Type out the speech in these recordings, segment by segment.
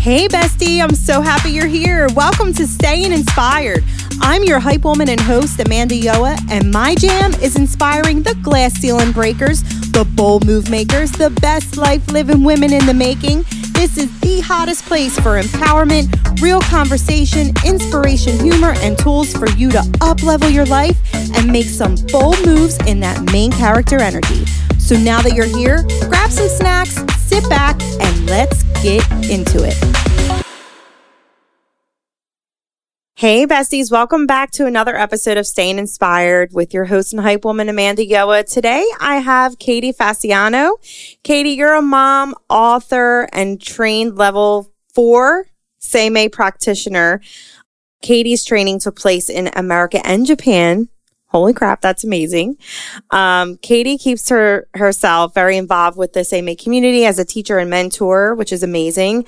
Hey, bestie, I'm so happy you're here. Welcome to Staying Inspired. I'm your hype woman and host, Amanda Yoa, and my jam is inspiring the glass ceiling breakers, the bold move makers, the best life living women in the making. This is the hottest place for empowerment, real conversation, inspiration, humor, and tools for you to up level your life and make some bold moves in that main character energy. So now that you're here, grab some snacks, sit back, and let's get into it. Hey, besties, welcome back to another episode of Staying Inspired with your host and hype woman, Amanda Yoa. Today, I have Katie Fasciano. Katie, you're a mom, author, and trained level four Seimei practitioner. Katie's training took place in America and Japan Holy crap, that's amazing. Um, Katie keeps her herself very involved with the AMA community as a teacher and mentor, which is amazing.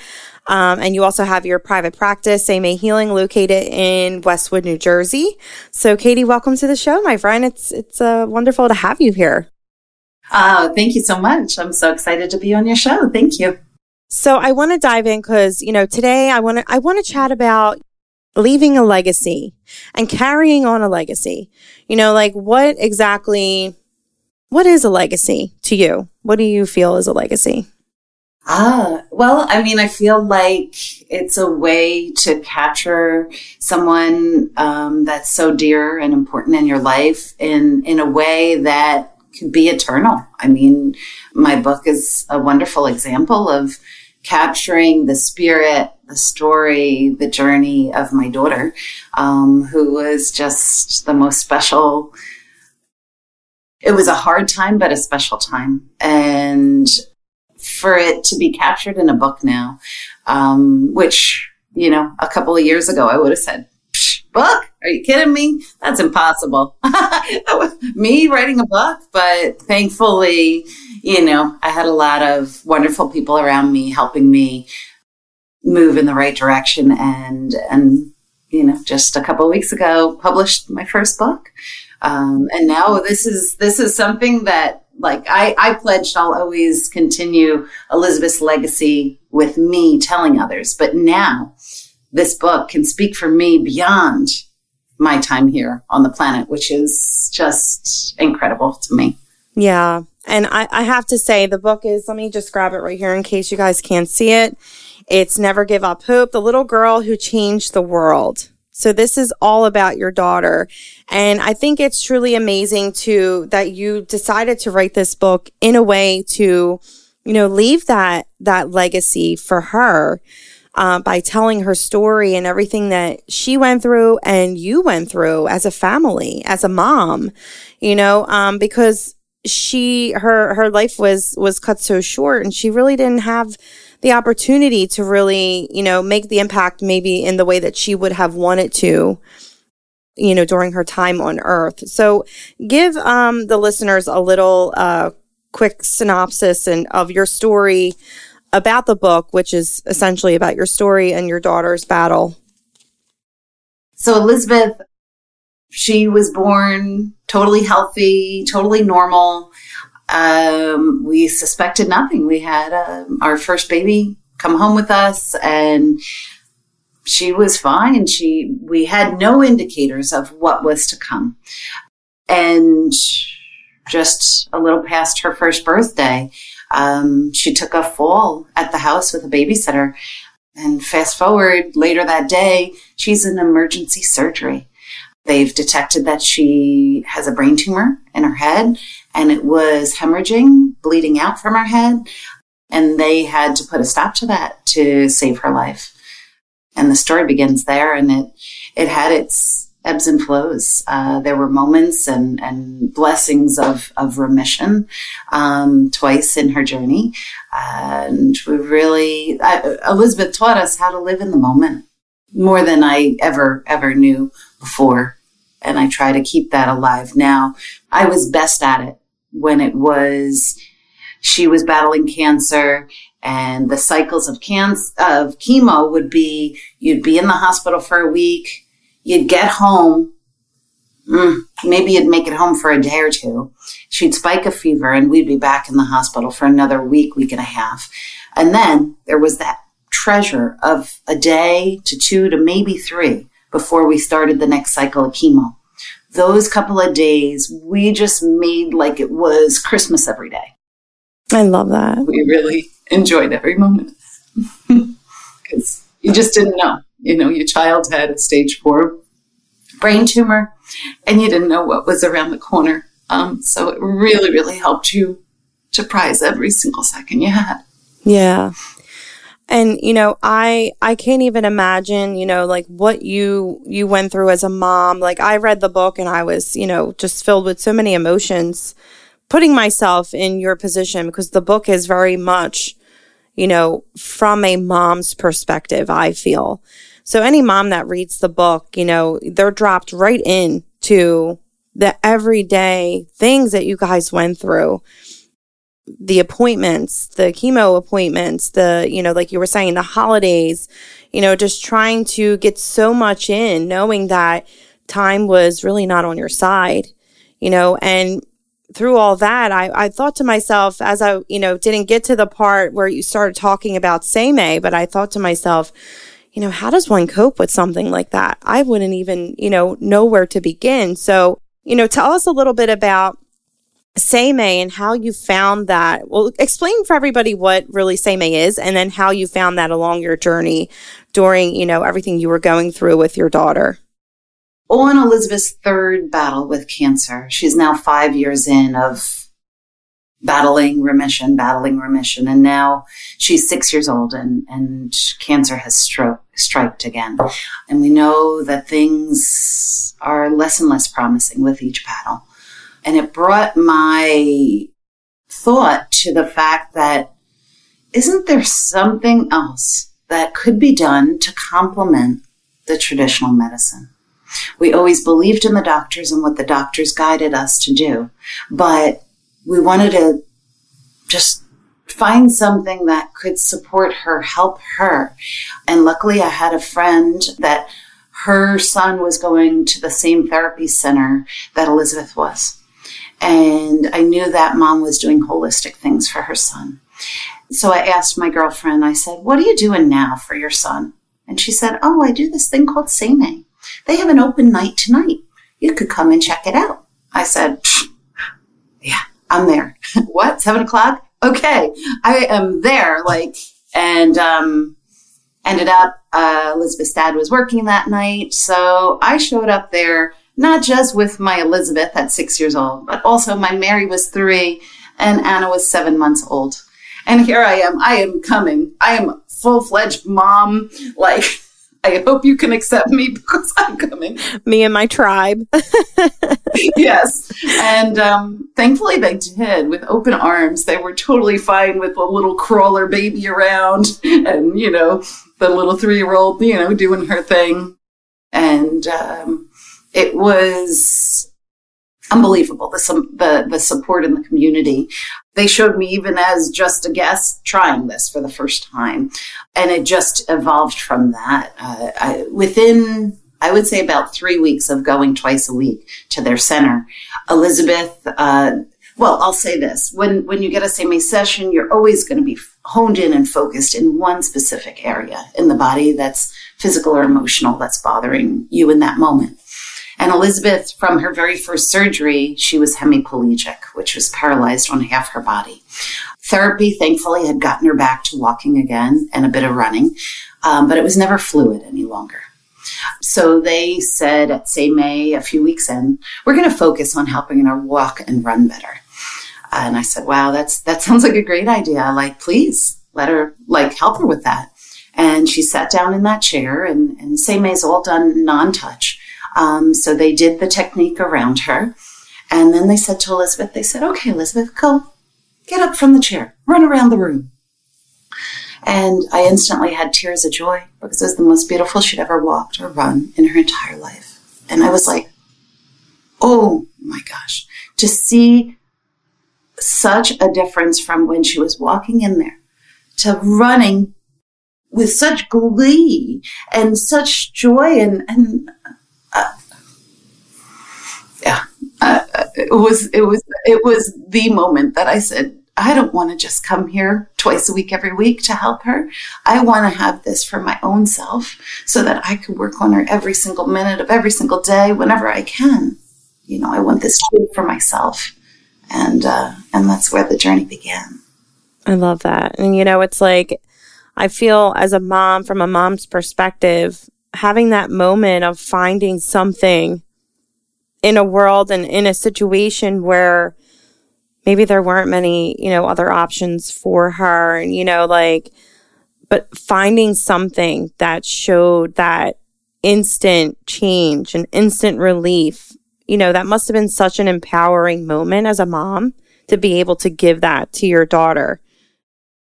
Um, and you also have your private practice, AMA Healing, located in Westwood, New Jersey. So, Katie, welcome to the show, my friend. It's it's uh, wonderful to have you here. Oh, thank you so much. I'm so excited to be on your show. Thank you. So I want to dive in because, you know, today I want to, I want to chat about leaving a legacy and carrying on a legacy. You know, like what exactly, what is a legacy to you? What do you feel is a legacy? Ah, well, I mean, I feel like it's a way to capture someone um, that's so dear and important in your life in in a way that could be eternal. I mean, my book is a wonderful example of capturing the spirit, the story, the journey of my daughter, um, who was just the most special. It was a hard time, but a special time. And for it to be captured in a book now, um, which, you know, a couple of years ago, I would have said, book? Are you kidding me? That's impossible. me writing a book, but thankfully, you know, I had a lot of wonderful people around me helping me move in the right direction and and you know, just a couple weeks ago published my first book. Um, and now this is this is something that like I, I pledged I'll always continue Elizabeth's legacy with me telling others. But now this book can speak for me beyond my time here on the planet, which is just incredible to me. Yeah. And I, I have to say, the book is, let me just grab it right here in case you guys can't see it. It's Never Give Up Hope, the little girl who changed the world. So this is all about your daughter. And I think it's truly amazing to, that you decided to write this book in a way to, you know, leave that, that legacy for her uh, by telling her story and everything that she went through and you went through as a family, as a mom, you know, um, because she, her, her life was, was cut so short and she really didn't have the opportunity to really, you know, make the impact maybe in the way that she would have wanted to you know during her time on earth. So give um the listeners a little uh quick synopsis and of your story about the book, which is essentially about your story and your daughter's battle. So, Elizabeth, she was born totally healthy, totally normal. Um, we suspected nothing. We had uh, our first baby come home with us, and she was fine. She we had no indicators of what was to come, and just a little past her first birthday, um, she took a fall at the house with a babysitter. And fast forward later that day, she's in emergency surgery. They've detected that she has a brain tumor in her head and it was hemorrhaging, bleeding out from her head. And they had to put a stop to that to save her life. And the story begins there and it, it had its ebbs and flows. Uh, there were moments and, and blessings of, of remission um, twice in her journey. And we really, I, Elizabeth taught us how to live in the moment more than I ever, ever knew before. And I try to keep that alive now. I was best at it when it was, she was battling cancer and the cycles of cancer, of chemo would be, you'd be in the hospital for a week You'd get home, mm, maybe you'd make it home for a day or two. She'd spike a fever and we'd be back in the hospital for another week, week and a half. And then there was that treasure of a day to two to maybe three before we started the next cycle of chemo. Those couple of days, we just made like it was Christmas every day. I love that. We really enjoyed every moment because you just didn't know. You know, your child had a stage four brain tumor and you didn't know what was around the corner. Um, so it really, really helped you to prize every single second you had. Yeah. And you know, I I can't even imagine, you know, like what you you went through as a mom. Like I read the book and I was, you know, just filled with so many emotions putting myself in your position because the book is very much, you know, from a mom's perspective, I feel. So any mom that reads the book, you know, they're dropped right in to the everyday things that you guys went through. The appointments, the chemo appointments, the, you know, like you were saying, the holidays, you know, just trying to get so much in, knowing that time was really not on your side, you know, and through all that, I, I thought to myself as I, you know, didn't get to the part where you started talking about Seimei, but I thought to myself, you know, how does one cope with something like that? I wouldn't even, you know, know where to begin. So, you know, tell us a little bit about Seimei and how you found that. Well, explain for everybody what really Seimei is and then how you found that along your journey during, you know, everything you were going through with your daughter. On Elizabeth's third battle with cancer, she's now five years in of battling remission, battling remission. And now she's six years old and, and cancer has struck, striked again. And we know that things are less and less promising with each battle. And it brought my thought to the fact that isn't there something else that could be done to complement the traditional medicine? We always believed in the doctors and what the doctors guided us to do, but we wanted to just find something that could support her, help her. And luckily I had a friend that her son was going to the same therapy center that Elizabeth was. And I knew that mom was doing holistic things for her son. So I asked my girlfriend, I said, What are you doing now for your son? And she said, Oh, I do this thing called Seimei. They have an open night tonight. You could come and check it out. I said, Yeah, I'm there. what? Seven o'clock? Okay. I am there. Like, and, um, ended up, uh, Elizabeth's dad was working that night. So I showed up there not just with my Elizabeth at six years old, but also my Mary was three and Anna was seven months old. And here I am. I am coming. I am full fledged mom. Like, I hope you can accept me because I'm coming. Me and my tribe. yes. And um, thankfully they did with open arms. They were totally fine with a little crawler baby around and, you know, the little three year old, you know, doing her thing. And um, it was unbelievable the, the the support in the community. They showed me even as just a guest trying this for the first time and it just evolved from that. Uh, I, within i would say about three weeks of going twice a week to their center elizabeth uh, well i'll say this when when you get a Seimei session you're always going to be honed in and focused in one specific area in the body that's physical or emotional that's bothering you in that moment and Elizabeth, from her very first surgery, she was hemiplegic, which was paralyzed on half her body. Therapy, thankfully, had gotten her back to walking again and a bit of running, um, but it was never fluid any longer. So they said at Seimei a few weeks in, we're going to focus on helping her walk and run better. And I said, wow, that's, that sounds like a great idea. Like, please let her, like, help her with that. And she sat down in that chair and, and May's all done non-touch. Um, so they did the technique around her. And then they said to Elizabeth, they said, okay, Elizabeth, go get up from the chair, run around the room. And I instantly had tears of joy because it was the most beautiful she'd ever walked or run in her entire life. And I was like, oh my gosh, to see such a difference from when she was walking in there to running with such glee and such joy and, and uh, yeah, uh, it was it was it was the moment that I said, I don't want to just come here twice a week, every week to help her. I want to have this for my own self so that I can work on her every single minute of every single day whenever I can. You know, I want this for myself. And, uh, and that's where the journey began. I love that. And, you know, it's like, I feel as a mom, from a mom's perspective, having that moment of finding something in a world and in a situation where maybe there weren't many, you know, other options for her. And, you know, like, but finding something that showed that instant change and instant relief, you know, that must have been such an empowering moment as a mom to be able to give that to your daughter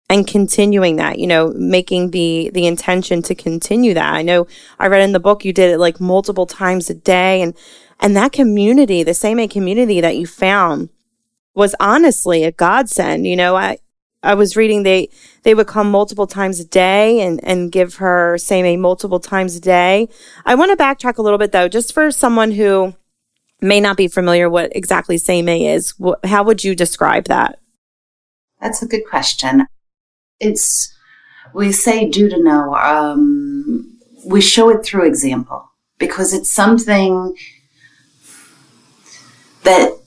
and continuing that you know making the the intention to continue that i know i read in the book you did it like multiple times a day and and that community the Seimei community that you found was honestly a godsend. You know, I, I was reading they, they would come multiple times a day and, and give her Seimei multiple times a day. I want to backtrack a little bit though, just for someone who may not be familiar what exactly Seimei is. Wh- how would you describe that? That's a good question. It's, we say do to know, um, we show it through example because it's something that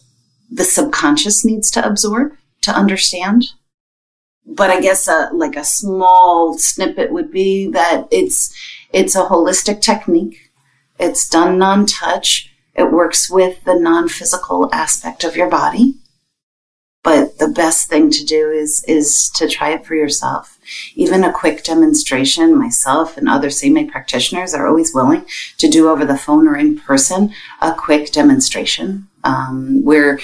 the subconscious needs to absorb to understand. But I guess a, like a small snippet would be that it's it's a holistic technique. It's done non-touch. It works with the non-physical aspect of your body. But the best thing to do is is to try it for yourself. Even a quick demonstration, myself and other Seimei practitioners are always willing to do over the phone or in person a quick demonstration um, where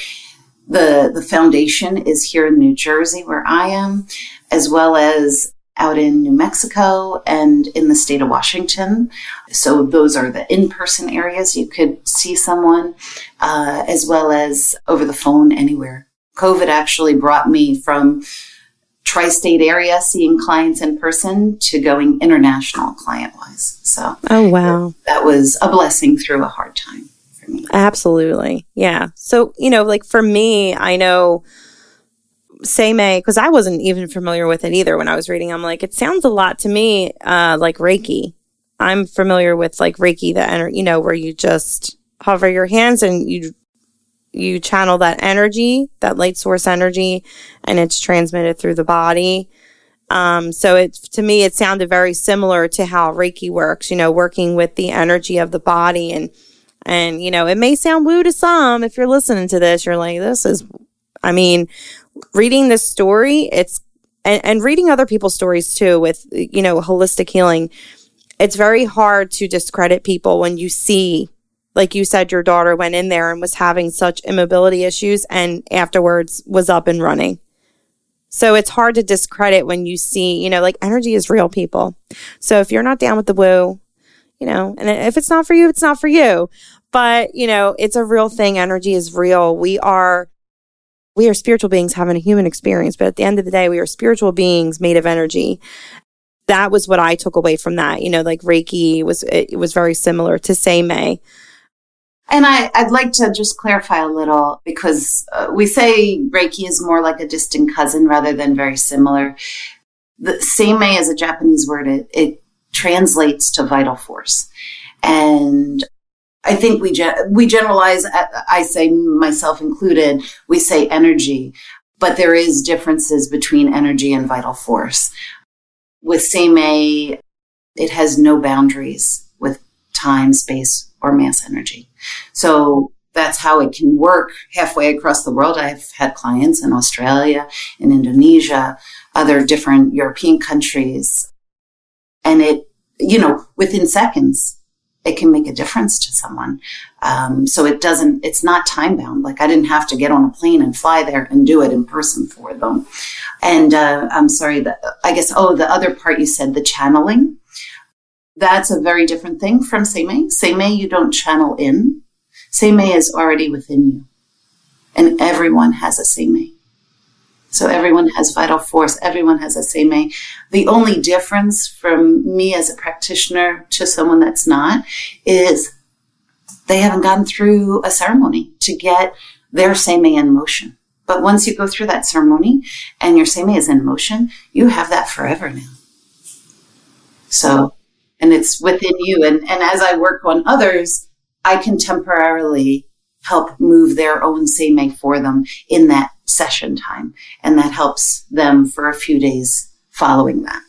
the the foundation is here in New Jersey, where I am, as well as out in New Mexico and in the state of Washington. So those are the in-person areas you could see someone, uh, as well as over the phone anywhere. COVID actually brought me from tri-state area seeing clients in person to going international client wise. So, oh wow, that was a blessing through a hard time. for me. Absolutely. Yeah. So, you know, like for me, I know Seimei, because I wasn't even familiar with it either when I was reading. I'm like, it sounds a lot to me uh, like Reiki. I'm familiar with like Reiki, the energy, you know, where you just hover your hands and you you channel that energy, that light source energy, and it's transmitted through the body. Um, so it to me, it sounded very similar to how Reiki works. You know, working with the energy of the body and and, you know, it may sound woo to some. If you're listening to this, you're like, this is, I mean, reading this story, it's, and, and reading other people's stories too with, you know, holistic healing. It's very hard to discredit people when you see, like you said, your daughter went in there and was having such immobility issues and afterwards was up and running. So it's hard to discredit when you see, you know, like energy is real people. So if you're not down with the woo, you know, and if it's not for you, it's not for you. But, you know, it's a real thing. Energy is real. We are, we are spiritual beings having a human experience. But at the end of the day, we are spiritual beings made of energy. That was what I took away from that. You know, like Reiki was, it, was very similar to Seimei. And I, would like to just clarify a little because uh, we say Reiki is more like a distant cousin rather than very similar. The Seimei is a Japanese word. It, it translates to vital force. And I think we we generalize. Uh, I say myself included. We say energy, but there is differences between energy and vital force. With Seimei, it has no boundaries time, space, or mass energy. So that's how it can work halfway across the world. I've had clients in Australia, in Indonesia, other different European countries, and it, you know, within seconds, it can make a difference to someone. Um, so it doesn't, it's not time bound. Like I didn't have to get on a plane and fly there and do it in person for them. And, uh, I'm sorry that I guess, oh, the other part you said, the channeling. That's a very different thing from Seimei. Seimei, you don't channel in. Seimei is already within you. And everyone has a Seimei. So everyone has vital force. Everyone has a seimei. The only difference from me as a practitioner to someone that's not is they haven't gone through a ceremony to get their seimei in motion. But once you go through that ceremony and your Seimei is in motion, you have that forever now. So, and it's within you. And, and as I work on others, I can temporarily help move their own Seimei for them in that session time. And that helps them for a few days following that.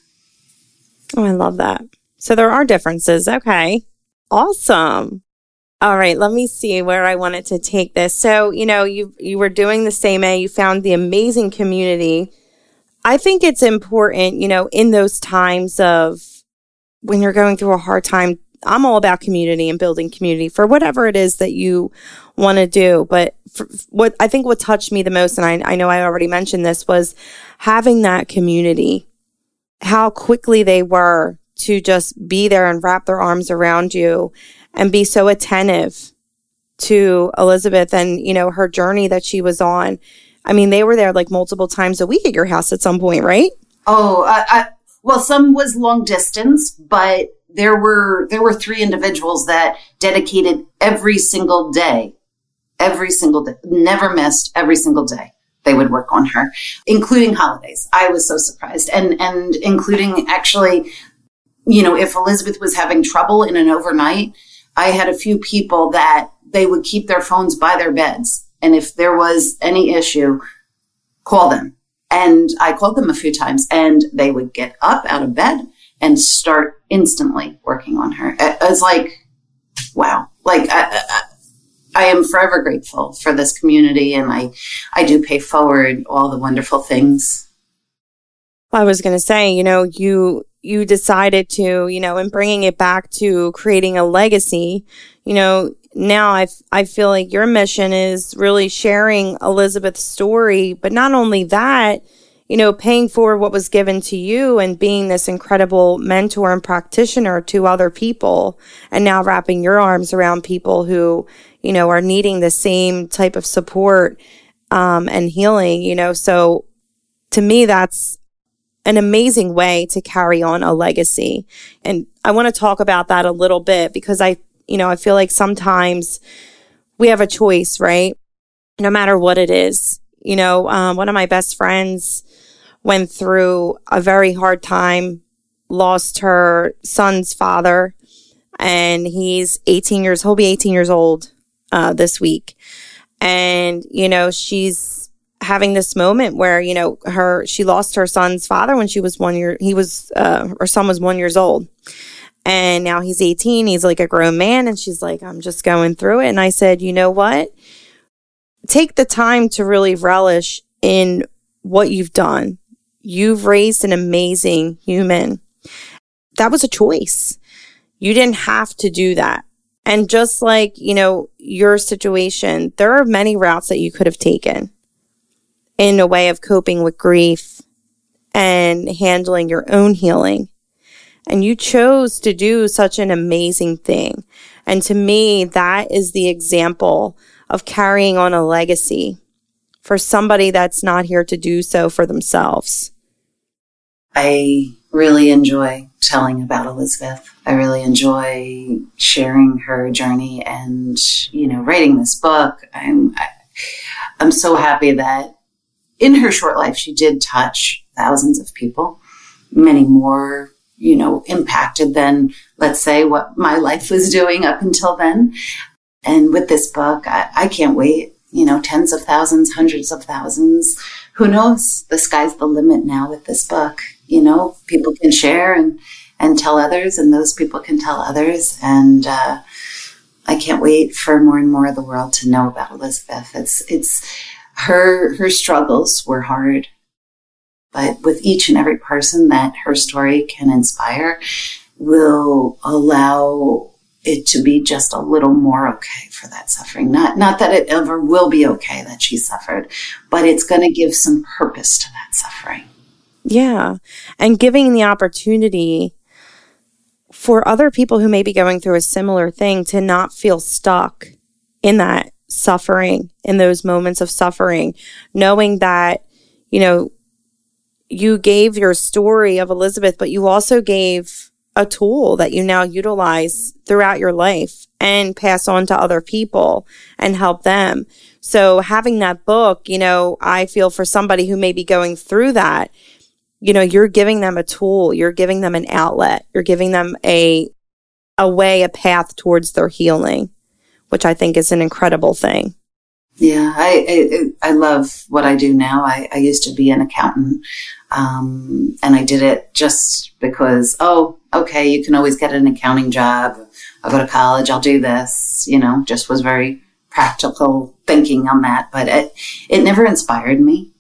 Oh, I love that. So there are differences. Okay. Awesome. All right, let me see where I wanted to take this. So, you know, you you were doing the Seimei, you found the amazing community. I think it's important, you know, in those times of when you're going through a hard time, I'm all about community and building community for whatever it is that you want to do. But what I think what touched me the most, and I, I know I already mentioned this, was having that community, how quickly they were to just be there and wrap their arms around you and be so attentive to Elizabeth and, you know, her journey that she was on. I mean, they were there like multiple times a week at your house at some point, right? Oh, I, I, well, some was long distance, but there were there were three individuals that dedicated every single day, every single day, never missed every single day. They would work on her, including holidays. I was so surprised, and and including actually, you know, if Elizabeth was having trouble in an overnight, I had a few people that they would keep their phones by their beds. And if there was any issue, call them. And I called them a few times and they would get up out of bed and start instantly working on her. Uh, it was like, wow. Like, I, I, I am forever grateful for this community and I, I do pay forward all the wonderful things. I was going to say, you know, you you decided to, you know, and bringing it back to creating a legacy, you know, now I I feel like your mission is really sharing Elizabeth's story, but not only that, you know, paying for what was given to you and being this incredible mentor and practitioner to other people and now wrapping your arms around people who, you know, are needing the same type of support um, and healing, you know. So to me, that's an amazing way to carry on a legacy. And I want to talk about that a little bit because I, you know, I feel like sometimes we have a choice, right? No matter what it is. You know, um, one of my best friends went through a very hard time, lost her son's father, and he's 18 years, he'll be 18 years old, uh, this week. And, you know, she's, having this moment where you know her she lost her son's father when she was one year he was uh her son was one years old and now he's 18 he's like a grown man and she's like i'm just going through it. And i said you know what? Take the time to really relish in what you've done. You've raised an amazing human. That was a choice. You didn't have to do that. And just like you know your situation there are many routes that you could have taken in a way of coping with grief and handling your own healing. And you chose to do such an amazing thing. And to me, that is the example of carrying on a legacy for somebody that's not here to do so for themselves. I really enjoy telling about Elizabeth. I really enjoy sharing her journey and, you know, writing this book. I'm, I, am i am so happy that in her short life, she did touch thousands of people, many more, you know, impacted than, let's say, what my life was doing up until then. And with this book, I, I can't wait, you know, tens of thousands, hundreds of thousands. Who knows? The sky's the limit now with this book. You know, people can share and, and tell others, and those people can tell others. And, uh, I can't wait for more and more of the world to know about Elizabeth. It's, it's, her her struggles were hard but with each and every person that her story can inspire will allow it to be just a little more okay for that suffering. Not not that it ever will be okay that she suffered but it's going to give some purpose to that suffering. Yeah. And giving the opportunity for other people who may be going through a similar thing to not feel stuck in that suffering in those moments of suffering, knowing that, you know, you gave your story of Elizabeth, but you also gave a tool that you now utilize throughout your life and pass on to other people and help them. So having that book, you know, I feel for somebody who may be going through that, you know, you're giving them a tool, you're giving them an outlet, you're giving them a a way, a path towards their healing, which I think is an incredible thing. Yeah, I, I, I love what I do now. I, I used to be an accountant, um, and I did it just because. Oh, okay, you can always get an accounting job. I'll go to college. I'll do this. You know, just was very practical thinking on that, but it it never inspired me.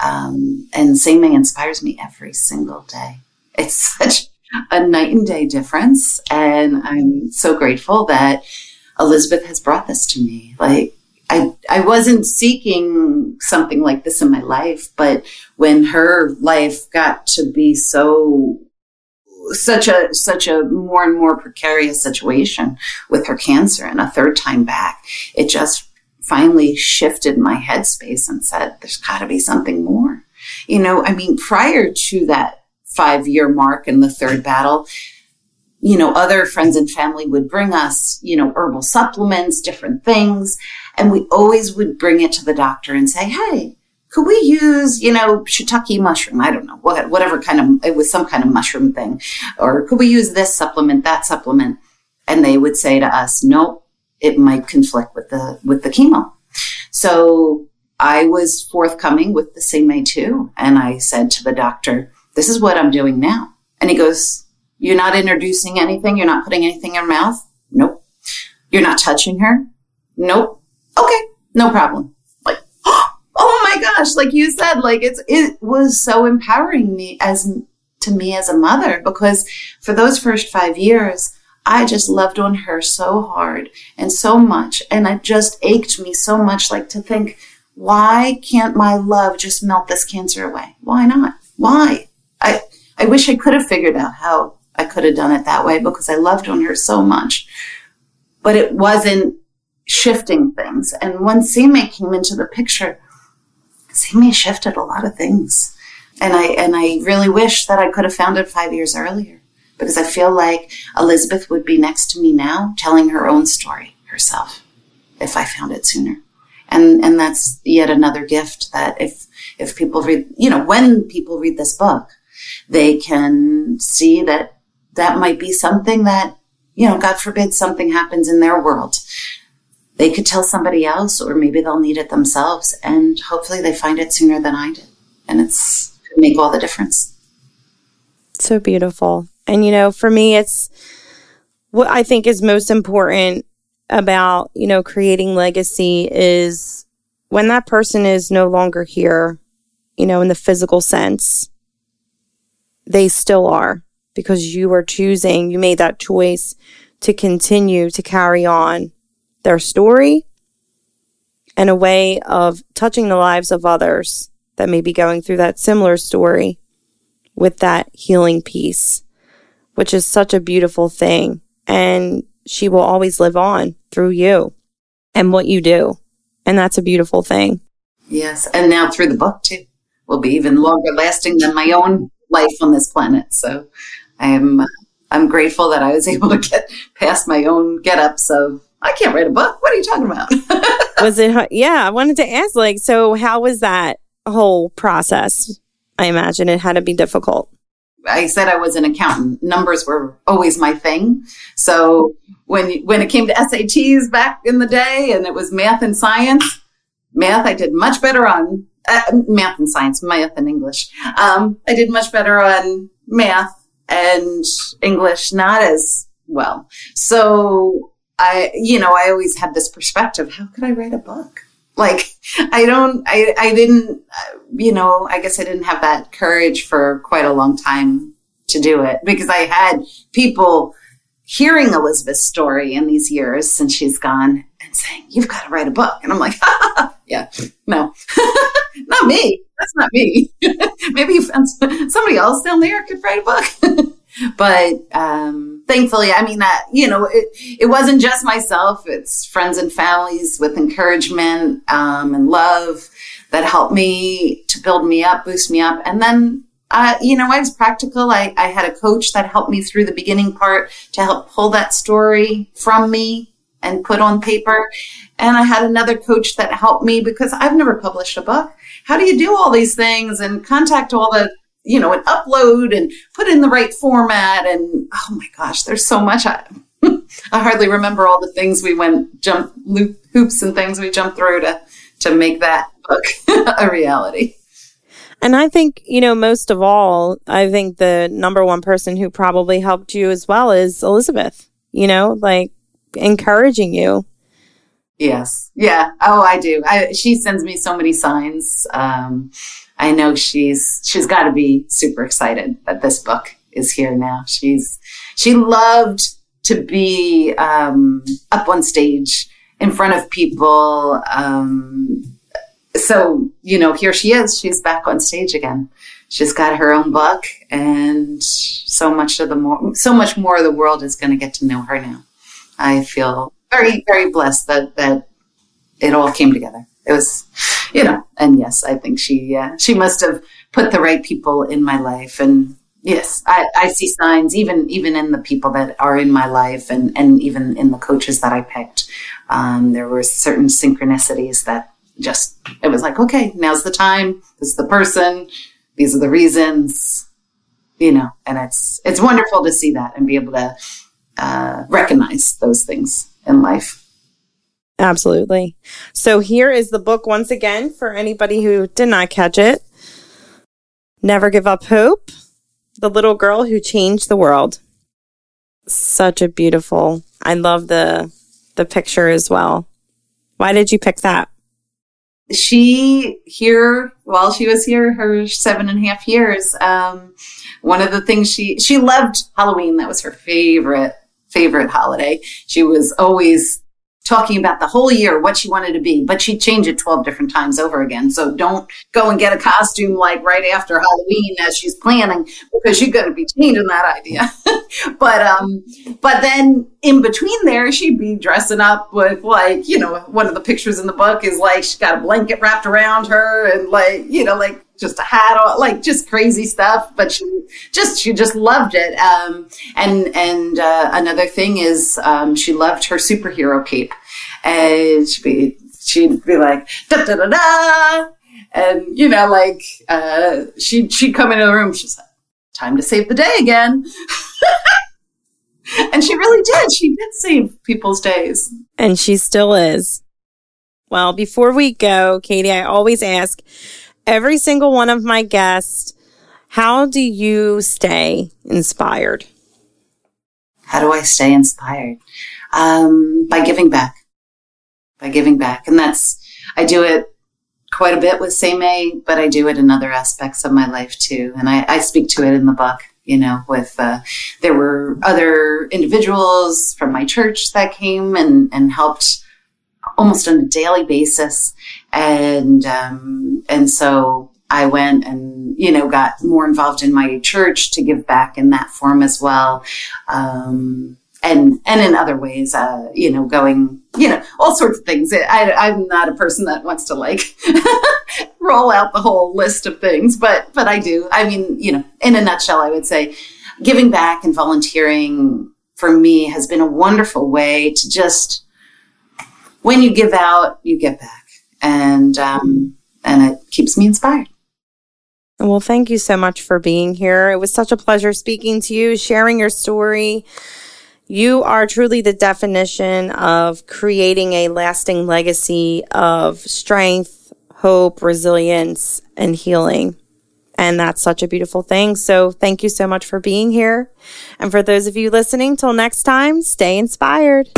Um, and Seimei inspires me every single day. It's such a night and day difference, and I'm so grateful that Elizabeth has brought this to me. Like I, I wasn't seeking something like this in my life, but when her life got to be so such a such a more and more precarious situation with her cancer and a third time back, it just finally shifted my headspace and said, "There's got to be something more." You know, I mean, prior to that five year mark in the third battle, you know, other friends and family would bring us, you know, herbal supplements, different things. And we always would bring it to the doctor and say, Hey, could we use, you know, shiitake mushroom? I don't know, what, whatever kind of, it was some kind of mushroom thing. Or could we use this supplement, that supplement? And they would say to us, nope, it might conflict with the, with the chemo. So I was forthcoming with the Seimei too. And I said to the doctor, this is what I'm doing now. And he goes, you're not introducing anything. You're not putting anything in her mouth. Nope. You're not touching her. Nope. Okay. No problem. Like, oh my gosh. Like you said, like it's, it was so empowering me as to me as a mother because for those first five years, I just loved on her so hard and so much. And it just ached me so much like to think, why can't my love just melt this cancer away? Why not? Why? I, I wish I could have figured out how I could have done it that way because I loved on her so much. But it wasn't shifting things. And when Seimei came into the picture, Seimei shifted a lot of things. And I and I really wish that I could have found it five years earlier. Because I feel like Elizabeth would be next to me now telling her own story herself if I found it sooner. And and that's yet another gift that if if people read you know, when people read this book, they can see that that might be something that, you know, God forbid something happens in their world. They could tell somebody else, or maybe they'll need it themselves, and hopefully they find it sooner than I did. And it's make all the difference. So beautiful. And, you know, for me, it's what I think is most important about, you know, creating legacy is when that person is no longer here, you know, in the physical sense, they still are because you are choosing, you made that choice to continue to carry on their story and a way of touching the lives of others that may be going through that similar story with that healing piece, which is such a beautiful thing. And she will always live on through you and what you do. And that's a beautiful thing. Yes. And now through the book, too, will be even longer lasting than my own life on this planet. So I'm I'm grateful that I was able to get past my own get ups of I can't write a book. What are you talking about? was it yeah, I wanted to ask like so how was that whole process? I imagine it had to be difficult. I said I was an accountant. Numbers were always my thing. So when when it came to SATs back in the day and it was math and science, math I did much better on uh, math and science, math and English. Um, I did much better on math and English not as well. So I, you know, I always had this perspective. How could I write a book? Like, I don't, I, I didn't, you know, I guess I didn't have that courage for quite a long time to do it because I had people hearing Elizabeth's story in these years since she's gone and saying, you've got to write a book. And I'm like, yeah, no, not me. That's not me. Maybe somebody else down there could write a book. but um, thankfully, I mean, that you know, it, it wasn't just myself. It's friends and families with encouragement um, and love that helped me to build me up, boost me up. And then uh, you know, I was practical. I, I had a coach that helped me through the beginning part to help pull that story from me and put on paper. And I had another coach that helped me because I've never published a book. How do you do all these things and contact all the, you know, and upload and put in the right format? And oh my gosh, there's so much. I, I hardly remember all the things we went jump loop hoops and things we jumped through to to make that book a reality. And I think, you know, most of all, I think the number one person who probably helped you as well is Elizabeth, you know, like encouraging you. Yes. Yeah. Oh, I do. I, she sends me so many signs. Um, I know she's, she's got to be super excited that this book is here now. She's, she loved to be, um, up on stage in front of people. Um, so, you know, here she is. She's back on stage again. She's got her own book and so much of the more, so much more of the world is going to get to know her now. I feel very, very blessed that, that it all came together. It was, you know, and yes, I think she, uh, she must have put the right people in my life. And yes, I, I see signs even, even in the people that are in my life and, and even in the coaches that I picked. Um, there were certain synchronicities that just, it was like, okay, now's the time. This is the person. These are the reasons, you know, and it's, it's wonderful to see that and be able to, uh, recognize those things in life. Absolutely. So here is the book once again for anybody who did not catch it. Never Give Up Hope The Little Girl Who Changed the World. Such a beautiful, I love the the picture as well. Why did you pick that? She here, while she was here, her seven and a half years, um, one of the things she, she loved Halloween. That was her favorite favorite holiday. She was always talking about the whole year what she wanted to be, but she'd change it 12 different times over again. So don't go and get a costume like right after Halloween as she's planning because you're going to be changing that idea. but, um, but then in between there, she'd be dressing up with like, you know, one of the pictures in the book is like she's got a blanket wrapped around her and like, you know, like just a hat on, like just crazy stuff. But she just she just loved it. Um, and and uh, another thing is um, she loved her superhero cape, and she'd be she'd be like da da da da, and you know like uh, she she'd come into the room. She's like, "Time to save the day again." and she really did. She did save people's days. And she still is. Well, before we go, Katie, I always ask every single one of my guests, how do you stay inspired? How do I stay inspired? Um, by giving back. By giving back. And that's, I do it quite a bit with Seimei, but I do it in other aspects of my life too. And I, I speak to it in the book, you know, with, uh, there were other individuals from my church that came and, and helped almost on a daily basis. And, um, and so I went and, you know, got more involved in my church to give back in that form as well. Um, and, and in other ways, uh, you know, going, you know, all sorts of things. I, I'm not a person that wants to like roll out the whole list of things, but, but I do. I mean, you know, in a nutshell, I would say giving back and volunteering for me has been a wonderful way to just, when you give out, you get back, and um, and it keeps me inspired. Well, thank you so much for being here. It was such a pleasure speaking to you, sharing your story. You are truly the definition of creating a lasting legacy of strength, hope, resilience, and healing. And that's such a beautiful thing. So thank you so much for being here. And for those of you listening, till next time, stay inspired.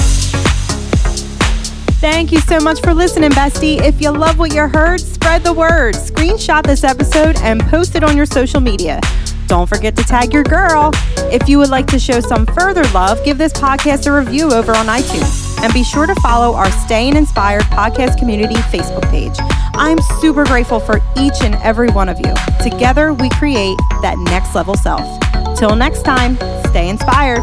Thank you so much for listening, bestie. If you love what you heard, spread the word. Screenshot this episode and post it on your social media. Don't forget to tag your girl. If you would like to show some further love, give this podcast a review over on iTunes. And be sure to follow our Staying Inspired podcast community Facebook page. I'm super grateful for each and every one of you. Together, we create that next level self. Till next time, stay inspired.